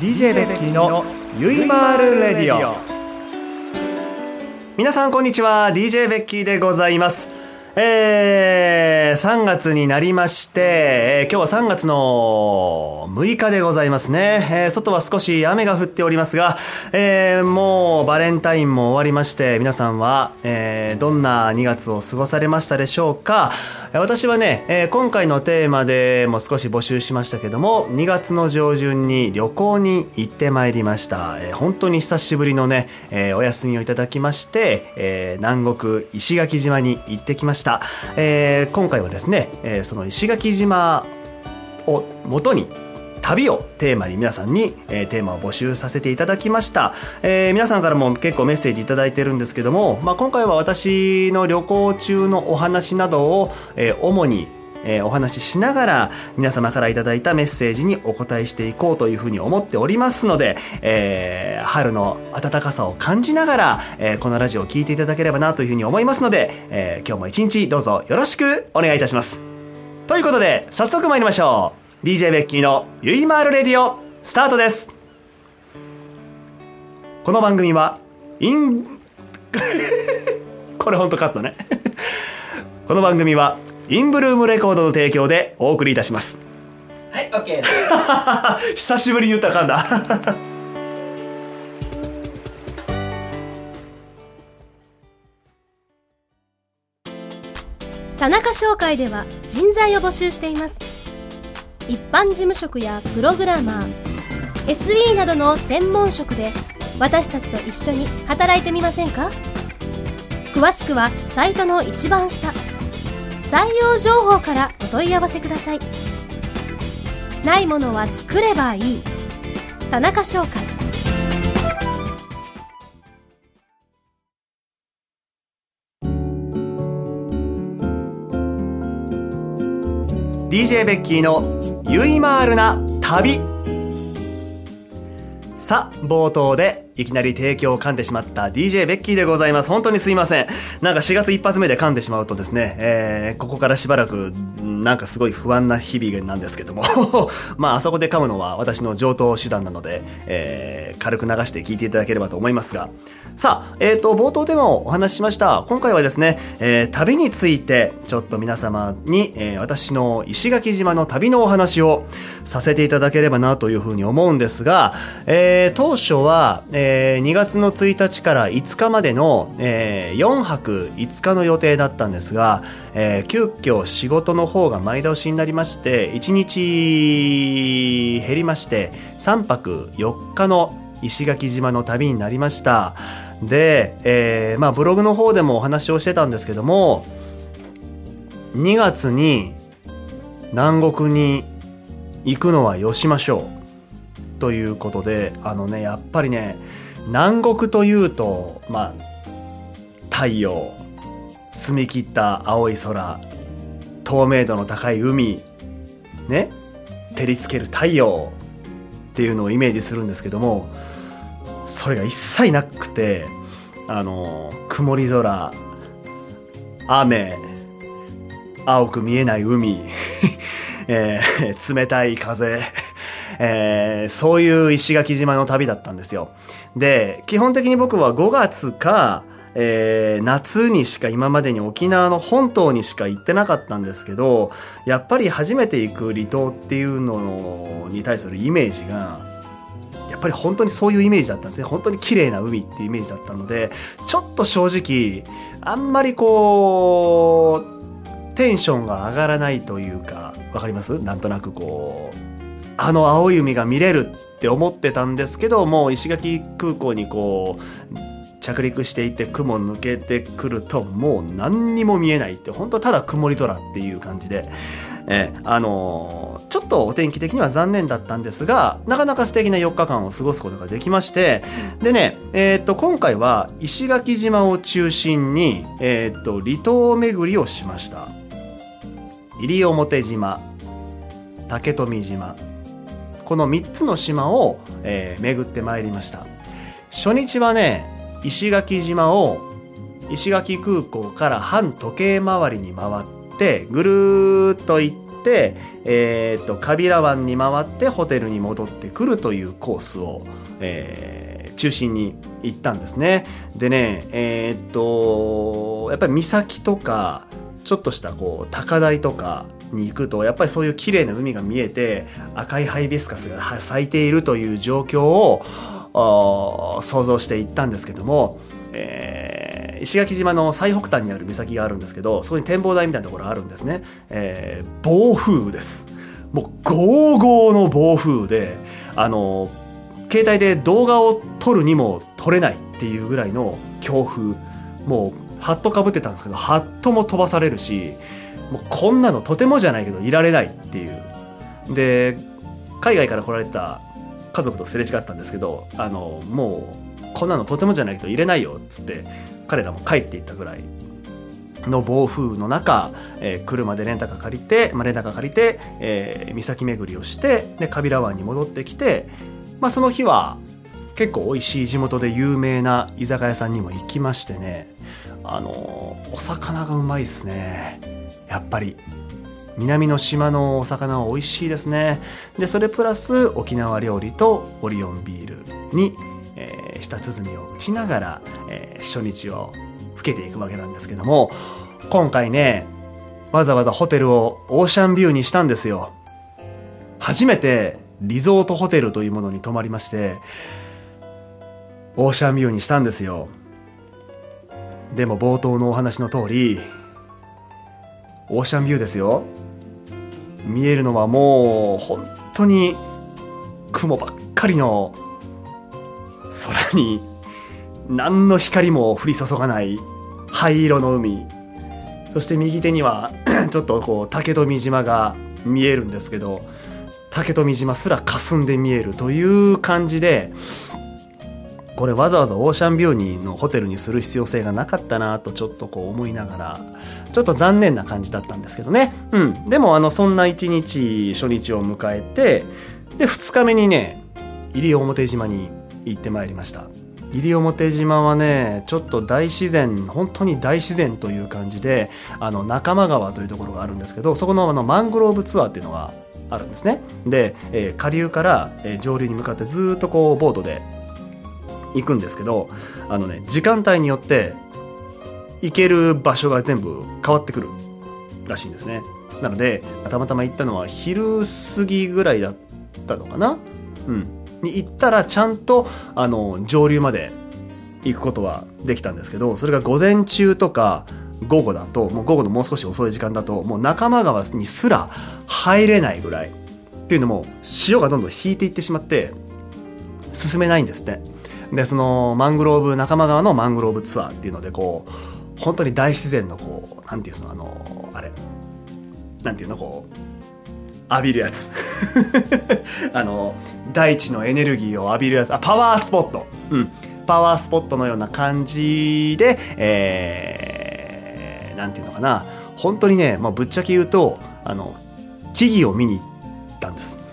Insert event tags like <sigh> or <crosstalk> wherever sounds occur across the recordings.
DJ ベッキーのゆいまるレディオ。皆さんこんにちは。DJ ベッキーでございます。えー、3月になりまして、えー、今日は3月の6日でございますね。えー、外は少し雨が降っておりますが、えー、もうバレンタインも終わりまして、皆さんは、えー、どんな2月を過ごされましたでしょうか。私はね、えー、今回のテーマでも少し募集しましたけども、2月の上旬に旅行に行ってまいりました。えー、本当に久しぶりのね、えー、お休みをいただきまして、え、南国石垣島に行ってきました。え、今回はですね、え、その石垣島を元に旅をテーマに皆さんに、えー、テーマを募集させていただきました、えー、皆さんからも結構メッセージ頂いてるんですけども、まあ、今回は私の旅行中のお話などを、えー、主にえ、お話ししながら皆様からいただいたメッセージにお答えしていこうというふうに思っておりますので、えー、春の暖かさを感じながら、えー、このラジオを聴いていただければなというふうに思いますので、え今日も一日どうぞよろしくお願いいたします。ということで、早速参りましょう。DJ ベッキーのゆいまーるレディオ、スタートです。この番組は、イン、<laughs> これほんとカットね。<laughs> この番組は、インブルームレコードの提供でお送りいたしますはい OK <laughs> 久しぶりに言ったらかんだ田中商会では人材を募集しています一般事務職やプログラマー SE などの専門職で私たちと一緒に働いてみませんか？詳しくはサイトの一番下採用情報からお問い合わせください。ないものは作ればいい。田中商会 DJ ベッキーのゆいまーるな旅さあ冒頭でいきなり提供を噛んでしまった DJ ベッキーでございます。本当にすいません。なんか4月一発目で噛んでしまうとですね、えー、ここからしばらく、なんかすごい不安な日々なんですけども <laughs> まああそこで噛むのは私の上等手段なので、えー、軽く流して聞いていただければと思いますが、さあ、えっ、ー、と、冒頭でもお話ししました。今回はですね、えー、旅について、ちょっと皆様に、えー、私の石垣島の旅のお話をさせていただければなというふうに思うんですが、えー、当初は、えー、2月の1日から5日までの、えー、4泊5日の予定だったんですが、えー、急遽仕事の方が前倒しになりまして1日減りまして3泊4日の石垣島の旅になりましたで、えー、まあブログの方でもお話をしてたんですけども2月に南国に行くのはよしましょう。ということであのねやっぱりね南国というとまあ太陽澄み切った青い空透明度の高い海ね照りつける太陽っていうのをイメージするんですけどもそれが一切なくてあの曇り空雨青く見えない海、<laughs> えー、冷たい風えー、そういう石垣島の旅だったんですよ。で、基本的に僕は5月か、えー、夏にしか今までに沖縄の本島にしか行ってなかったんですけど、やっぱり初めて行く離島っていうのに対するイメージが、ぱり本当にそういうイメージだったんですね。本当に綺麗な海っていうイメージだったので、ちょっと正直、あんまりこう、テンションが上がらないというか、わかります？なんとなくこう、あの青い海が見れるって思ってたんですけどもう石垣空港にこう着陸していて雲抜けてくるともう何にも見えないって本当ただ曇り空っていう感じで、えあのー、ちょっとお天気的には残念だったんですがなかなか素敵な4日間を過ごすことができましてでね、えー、っと今回は石垣島を中心に、えー、っと離島巡りをしました。西表島竹富島。この3つの島を、えー、巡ってまいりました。初日はね石垣島を石垣空港から反時計回りに回ってぐるーっと行って、えー、とカビラ湾に回ってホテルに戻ってくるというコースを、えー、中心に行ったんですね。でねえー、っとやっぱり岬とかちょっとしたこう高台とかに行くとやっぱりそういう綺麗な海が見えて赤いハイビスカスが咲いているという状況を想像していったんですけども、えー、石垣島の最北端にある岬があるんですけどそこに展望台みたいなところあるんですね、えー、暴風雨です。もうゴーゴーの暴風雨であの携帯で動画を撮るにも撮れないっていうぐらいの強風。もうハットかぶってたんですけどハットも飛ばされるしもうこんなのとてもじゃないけどいられないっていう。で海外から来られた家族とすれ違ったんですけどあのもうこんなのとてもじゃないけど入れないよっつって彼らも帰っていったぐらいの暴風の中、えー、車でレンタカー借りて、まあ、レンタカー借りて、えー、岬巡りをしてでカビラ湾に戻ってきて、まあ、その日は結構美味しい地元で有名な居酒屋さんにも行きましてねあのお魚がうまいっすね。やっぱり。南の島のお魚は美味しいですね。でそれプラス沖縄料理とオリオンビールに、えー、舌鼓を打ちながら、えー、初日を更けていくわけなんですけども今回ねわざわざホテルをオーシャンビューにしたんですよ。初めてリゾートホテルというものに泊まりましてオーシャンビューにしたんですよ。でも冒頭のお話の通りオーシャンビューですよ。見えるのはもう本当に雲ばっかりの空に何の光も降り注がない灰色の海。そして右手には <clears throat> ちょっとこう竹富島が見えるんですけど竹富島すら霞んで見えるという感じでこれわざわざオーシャンビューにのホテルにする必要性がなかったなとちょっとこう思いながらちょっと残念な感じだったんですけどね。うん。でもあのそんな一日初日を迎えてで2日目にね西表島に行ってまいりました。西表島はねちょっと大自然本当に大自然という感じであの仲間川というところがあるんですけどそこのあのマングローブツアーっていうのがあるんですね。で、えー、下流から、え、上流に向かってずっとこうボートで行くんですけどあのね時間帯によって行ける場所が全部変わってくるらしいんですね。なのでたまたま行ったのは昼過ぎぐらいだったのかな？うん。に行ったらちゃんとあの上流まで行くことはできたんですけどそれが午前中とか午後だともう午後のもう少し遅い時間だともう仲間川にすら入れないぐらいっていうのも潮がどんどん引いていってしまって進めないんですって。でそのマングローブ仲間川のマングローブツアーっていうのでこう本当に大自然のこうなんていうのあのあれ。なんていうのこう浴びるやつ。<laughs> あの大地のエネルギーを浴びるやつ。あパワースポット。うん。パワースポットのような感じでえー、なんていうのかな。本当にね、まあ、ぶっちゃけ言うとあの木々を見に行ったんです。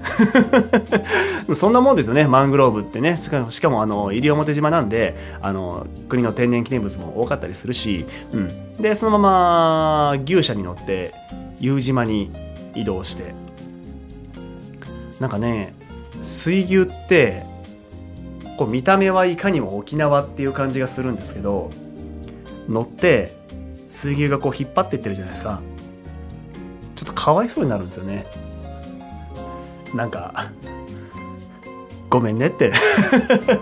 <laughs> そんなもんですよね。マングローブってね。しかもしかもあの西表島なんであの国の天然記念物も多かったりするし、うん、でそのまま牛舎に乗って夕島に移動して。なんかね水牛ってこう見た目はいかにも沖縄っていう感じがするんですけど乗って水牛がこう引っ張っていってるじゃないですか。ちょっとかわいそうになるんですよね。なんかごめんねって。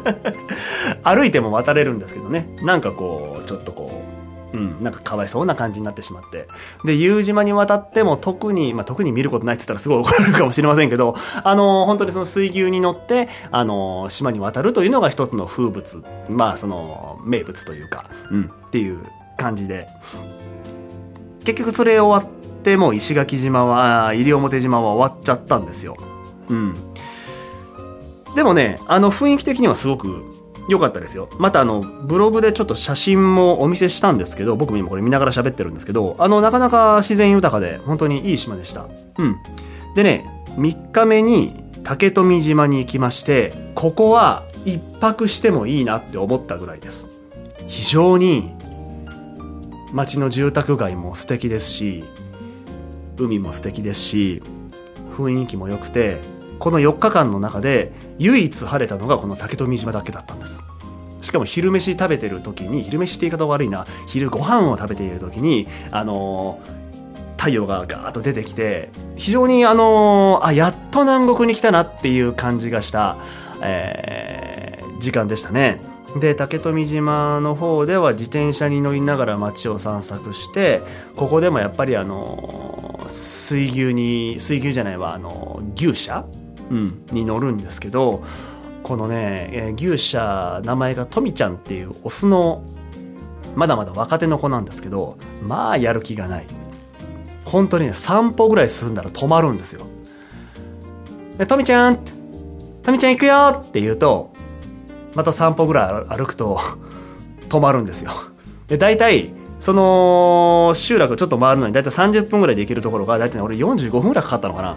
<laughs> 歩いても渡れるんですけどね。なんかこうちょっとこううんなんかかわいそうな感じになってしまって。で夕島に渡っても特にまあ特に見ることないって言ったらすごい怒られるかもしれませんけど <laughs> あの本当にその水牛に乗ってあの島に渡るというのが一つの風物。まあその名物というか。うんっていう感じで。結局それ終わってもう石垣島は西表島は終わっちゃったんですよ。うん。でもね、あの雰囲気的にはすごく良かったですよ。またあの、ブログでちょっと写真もお見せしたんですけど、僕も今これ見ながら喋ってるんですけど、あの、なかなか自然豊かで、本当にいい島でした。うん。でね、3日目に竹富島に行きまして、ここは一泊してもいいなって思ったぐらいです。非常に街の住宅街も素敵ですし、海も素敵ですし雰囲気も良くてこの4日間の中で唯一晴れたのがこの竹富島だけだったんです。しかも昼飯食べてる時に昼飯って言い方悪いな。昼ご飯を食べている時にあの太陽がガーッと出てきて非常にあのーあやっと南国に来たなっていう感じがした、えー時間でしたね。で竹富島の方では自転車に乗りながら街を散策してここでもやっぱりあの水牛に水牛じゃないわあの牛車、うん、に乗るんですけどこのね、えー牛舎名前がトミちゃんっていうオスのまだまだ若手の子なんですけどまあやる気がない。本当にね散歩ぐらい進んだら止まるんですよ。でトミちゃんトミちゃん行くよ！って言うとまた散歩ぐらい歩くと <laughs> 止まるんですよ。で大体その集落ちょっと回るのに大体30分ぐらいで行けるところが大体ね俺45分ぐらいかかったのかな。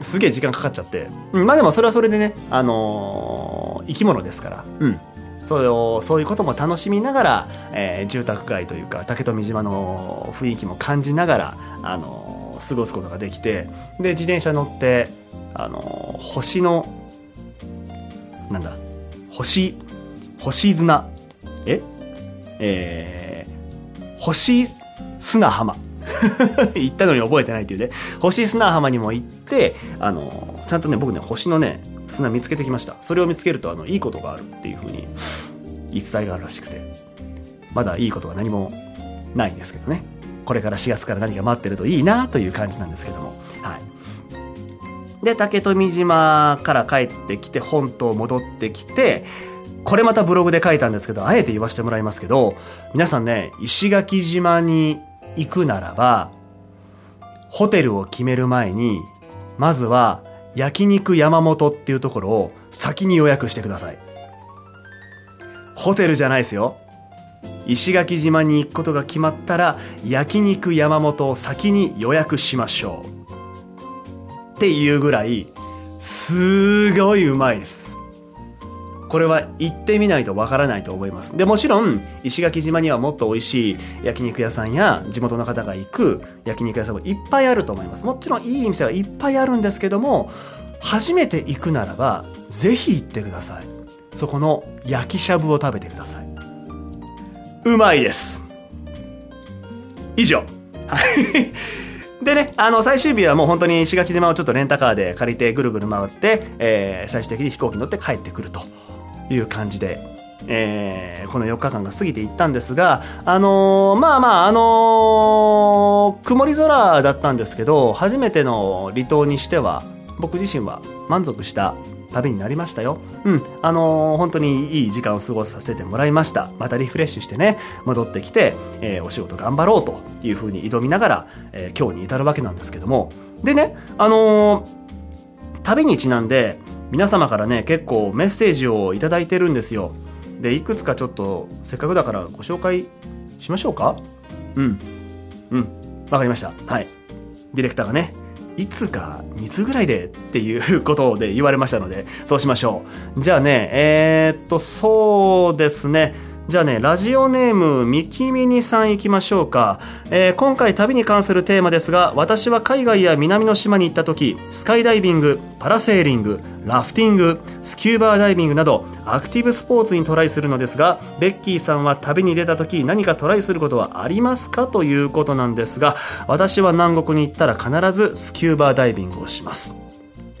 すげえ時間かかっちゃって、うんまあでもそれはそれでね、あのー生き物ですから、うん、それをそういうことも楽しみながら、えー住宅街というか竹富島の雰囲気も感じながら、あのー過ごすことができてで自転車乗って、あのー星のなんだ星星砂。え？えー、星砂浜 <laughs> 行ったのに覚えてないっていうね。星砂浜にも行ってあのちゃんとね僕ね星のね砂見つけてきました。それを見つけるとあのいいことがあるっていう風に言い伝えがあるらしくて。まだいいことが何もないんですけどね。これから4月から何か待ってるといいなという感じなんですけども。はい。で竹富島から帰ってきて本島戻ってきてこれまたブログで書いたんですけどあえて言わせてもらいますけど皆さんね石垣島に行くならばホテルを決める前にまずは焼肉山本っていうところを先に予約してください。ホテルじゃないですよ。石垣島に行くことが決まったら焼肉山本を先に予約しましょう。っていうぐらいすごいうまいです。これは行ってみないとわからないと思います。で、もちろん、石垣島にはもっと美味しい焼肉屋さんや地元の方が行く焼肉屋さんもいっぱいあると思います。もちろんいい店はいっぱいあるんですけども、初めて行くならば、ぜひ行ってください。そこの焼きしゃぶを食べてください。うまいです。以上。はい。でね、あの、最終日はもう本当に石垣島をちょっとレンタカーで借りてぐるぐる回って、えー最終的に飛行機乗って帰ってくるという感じで、えーこの4日間が過ぎていったんですが、あのーまあまあ、あのー曇り空だったんですけど、初めての離島にしては、僕自身は満足した旅になりましたよ。うん。あのー本当にいい時間を過ごさせてもらいました。またリフレッシュしてね、戻ってきて、えーお仕事頑張ろうというふうに挑みながら、えー今日に至るわけなんですけども。でね、あの旅にちなんで、皆様からね、結構メッセージをいいてるんですよ。で、いくつかちょっと、せっかくだからご紹介しましょうか？うん。うん。わかりました。はい。ディレクターがね、いつか2つぐらいでっていうことで言われましたので、そうしましょう。じゃあね、えー、っと、そうですね。じゃあね、ラジオネーム、ミキミニさん行きましょうか。えー今回旅に関するテーマですが、私は海外や南の島に行った時、スカイダイビング、パラセーリング、ラフティング、スキューバーダイビングなど、アクティブスポーツにトライするのですが、ベッキーさんは旅に出た時、何かトライすることはありますか？ということなんですが、私は南国に行ったら必ずスキューバーダイビングをします。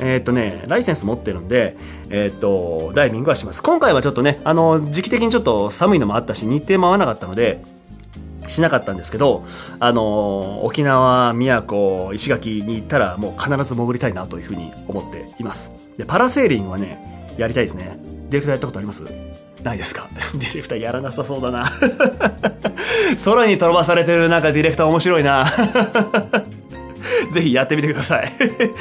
えーっとね、ライセンス持ってるんで、えーっと、ダイビングはします。今回はちょっとね、あの、時期的にちょっと寒いのもあったし、日程も合わなかったので、しなかったんですけど、あの、沖縄、宮古、石垣に行ったらもう必ず潜りたいなというふうに思っています。で、パラセーリングはね、やりたいですね。ディレクターやったことあります？ないですか？<laughs> ディレクターやらなさそうだな。<laughs> 空に飛ばされてるなんかディレクター面白いな。<laughs> <laughs> ぜひやってみてください。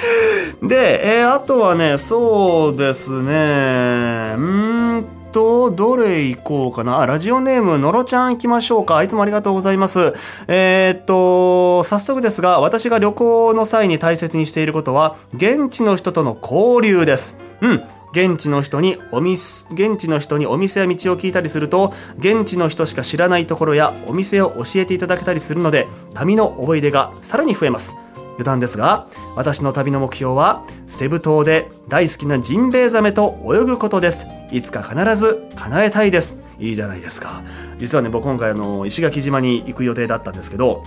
<laughs> で、えーあとはね、そうですね、うーんと、どれ行こうかな。あ、ラジオネーム、のろちゃん行きましょうか。いつもありがとうございます。えーっと、早速ですが、私が旅行の際に大切にしていることは、現地の人との交流です。うん。現地の人にお店、現地の人にお店や道を聞いたりすると、現地の人しか知らないところやお店を教えていただけたりするので、旅の思い出がさらに増えます。余談ですが、私の旅の目標は、セブ島で大好きなジンベエザメと泳ぐことです。いつか必ず叶えたいです。いいじゃないですか。実はね、僕今回あの、石垣島に行く予定だったんですけど、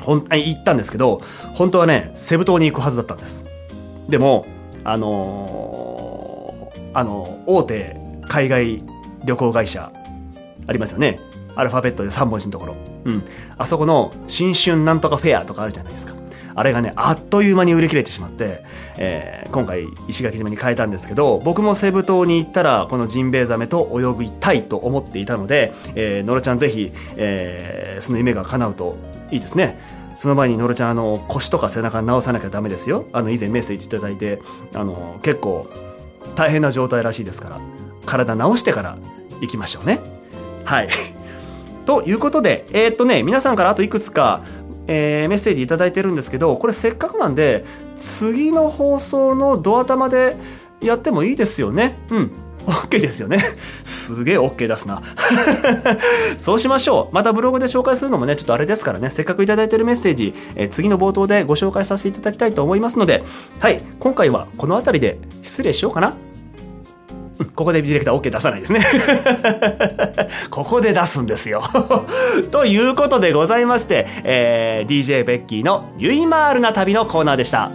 ほん、行ったんですけど、本当はね、セブ島に行くはずだったんです。でも、あのー、あの、大手海外旅行会社、ありますよね。アルファベットで3文字のところ。うん。あそこの新春なんとかフェアとかあるじゃないですか。あれがね、あっという間に売り切れてしまって、えー、今回石垣島に変えたんですけど、僕もセブ島に行ったら、このジンベエザメと泳ぎたいと思っていたので、えー、ノロちゃんぜひ、えー、その夢が叶うといいですね。その前にノロちゃん、あの、腰とか背中直さなきゃダメですよ。あの、以前メッセージいただいて、あの、結構大変な状態らしいですから、体直してから行きましょうね。はい。ということで、えー、っとね、皆さんからあといくつか、えー、メッセージ頂いてるんですけど、これせっかくなんで、次の放送のドア玉でやってもいいですよね？うん。OK ですよね。すげえ OK 出すな。<laughs> そうしましょう。またブログで紹介するのもね、ちょっとあれですからね、せっかくいただいてるメッセージ、え、次の冒頭でご紹介させていただきたいと思いますので、はい、今回はこの辺りで失礼しようかな。ここでディレクター OK 出さないですね。<laughs> ここで出すんですよ。<laughs> ということでございまして、えー、DJ ベッキーのゆいまーるな旅のコーナーでした。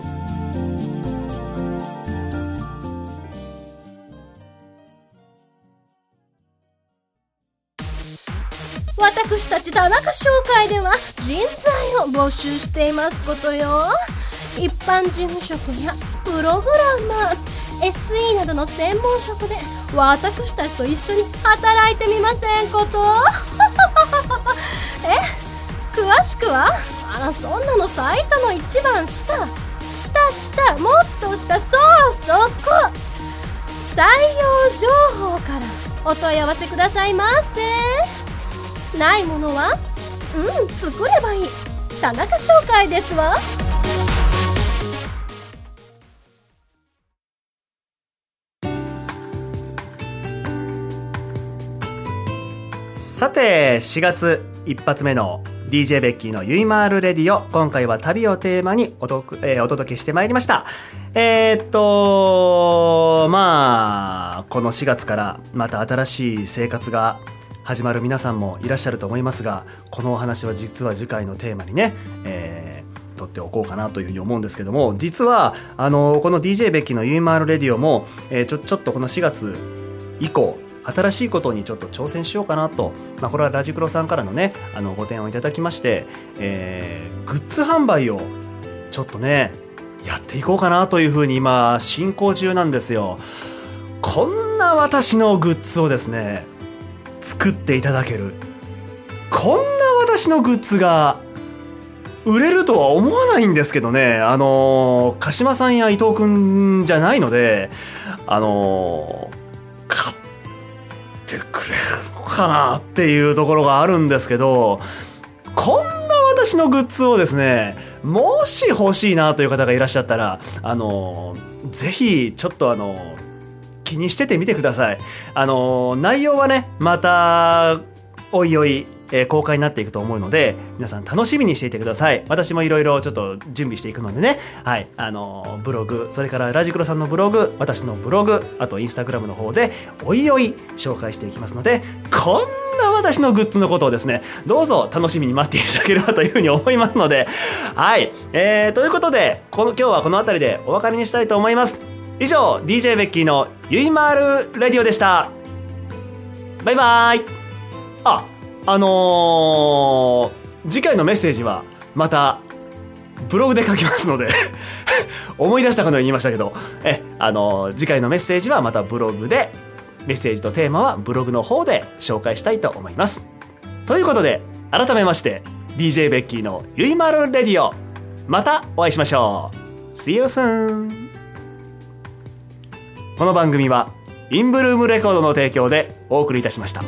私たち田中商会では人材を募集していますことよ一般事務職やプログラマー SE などの専門職で私たちと一緒に働いてみませんこと？<laughs> え？詳しくは？あらそんなのサイトの一番下。下下もっと下。そうそこ。採用情報からお問い合わせくださいませ。ないものは？うん作ればいい。田中商会ですわ。さて、4月一発目の DJ ベッキーのゆいまーるレディオ。今回は旅をテーマにおとく、えー、お届けしてまいりました。えー、っと、まあ、この4月からまた新しい生活が始まる皆さんもいらっしゃると思いますが、このお話は実は次回のテーマにね、えー、取っておこうかなというふうに思うんですけども、実は、あの、この DJ ベッキーのゆいまーるレディオも、えー、ちょ、ちょっとこの4月以降、新しいことにちょっと挑戦しようかなと、まあ、これはラジクロさんからのねあのご提案をいただきまして、えー、グッズ販売をちょっとねやっていこうかなというふうに今進行中なんですよ。こんな私のグッズをですね作っていただける。こんな私のグッズが売れるとは思わないんですけどね。あの鹿島さんや伊藤君じゃないのであのてくれるのかなっていうところがあるんですけど、こんな私のグッズをですね、もし欲しいなという方がいらっしゃったら、あの、ぜひ、ちょっとあの、気にしててみてください。あの、内容はね、また、おいおい、えー、公開になっていくと思うので、皆さん楽しみにしていてください。私もいろいろちょっと準備していくのでね、はい、あの、ブログ、それからラジクロさんのブログ、私のブログ、あとインスタグラムの方で、おいおい紹介していきますので、こんな私のグッズのことをですね、どうぞ楽しみに待っていただければというふうに思いますので、はい、えー、ということで、この、今日はこの辺りでお別れにしたいと思います。以上、DJ ベッキーのゆいまーるレディオでした。バイバーイ。あ、あのー、次回のメッセージはまたブログで書きますので <laughs> 思い出したかのように言いましたけど、え、あのー、次回のメッセージはまたブログで、メッセージとテーマはブログの方で紹介したいと思います。ということで、改めまして、DJ ベッキーのゆいまるレディオ、またお会いしましょう。See you soon! この番組は、インブルームレコードの提供でお送りいたしました。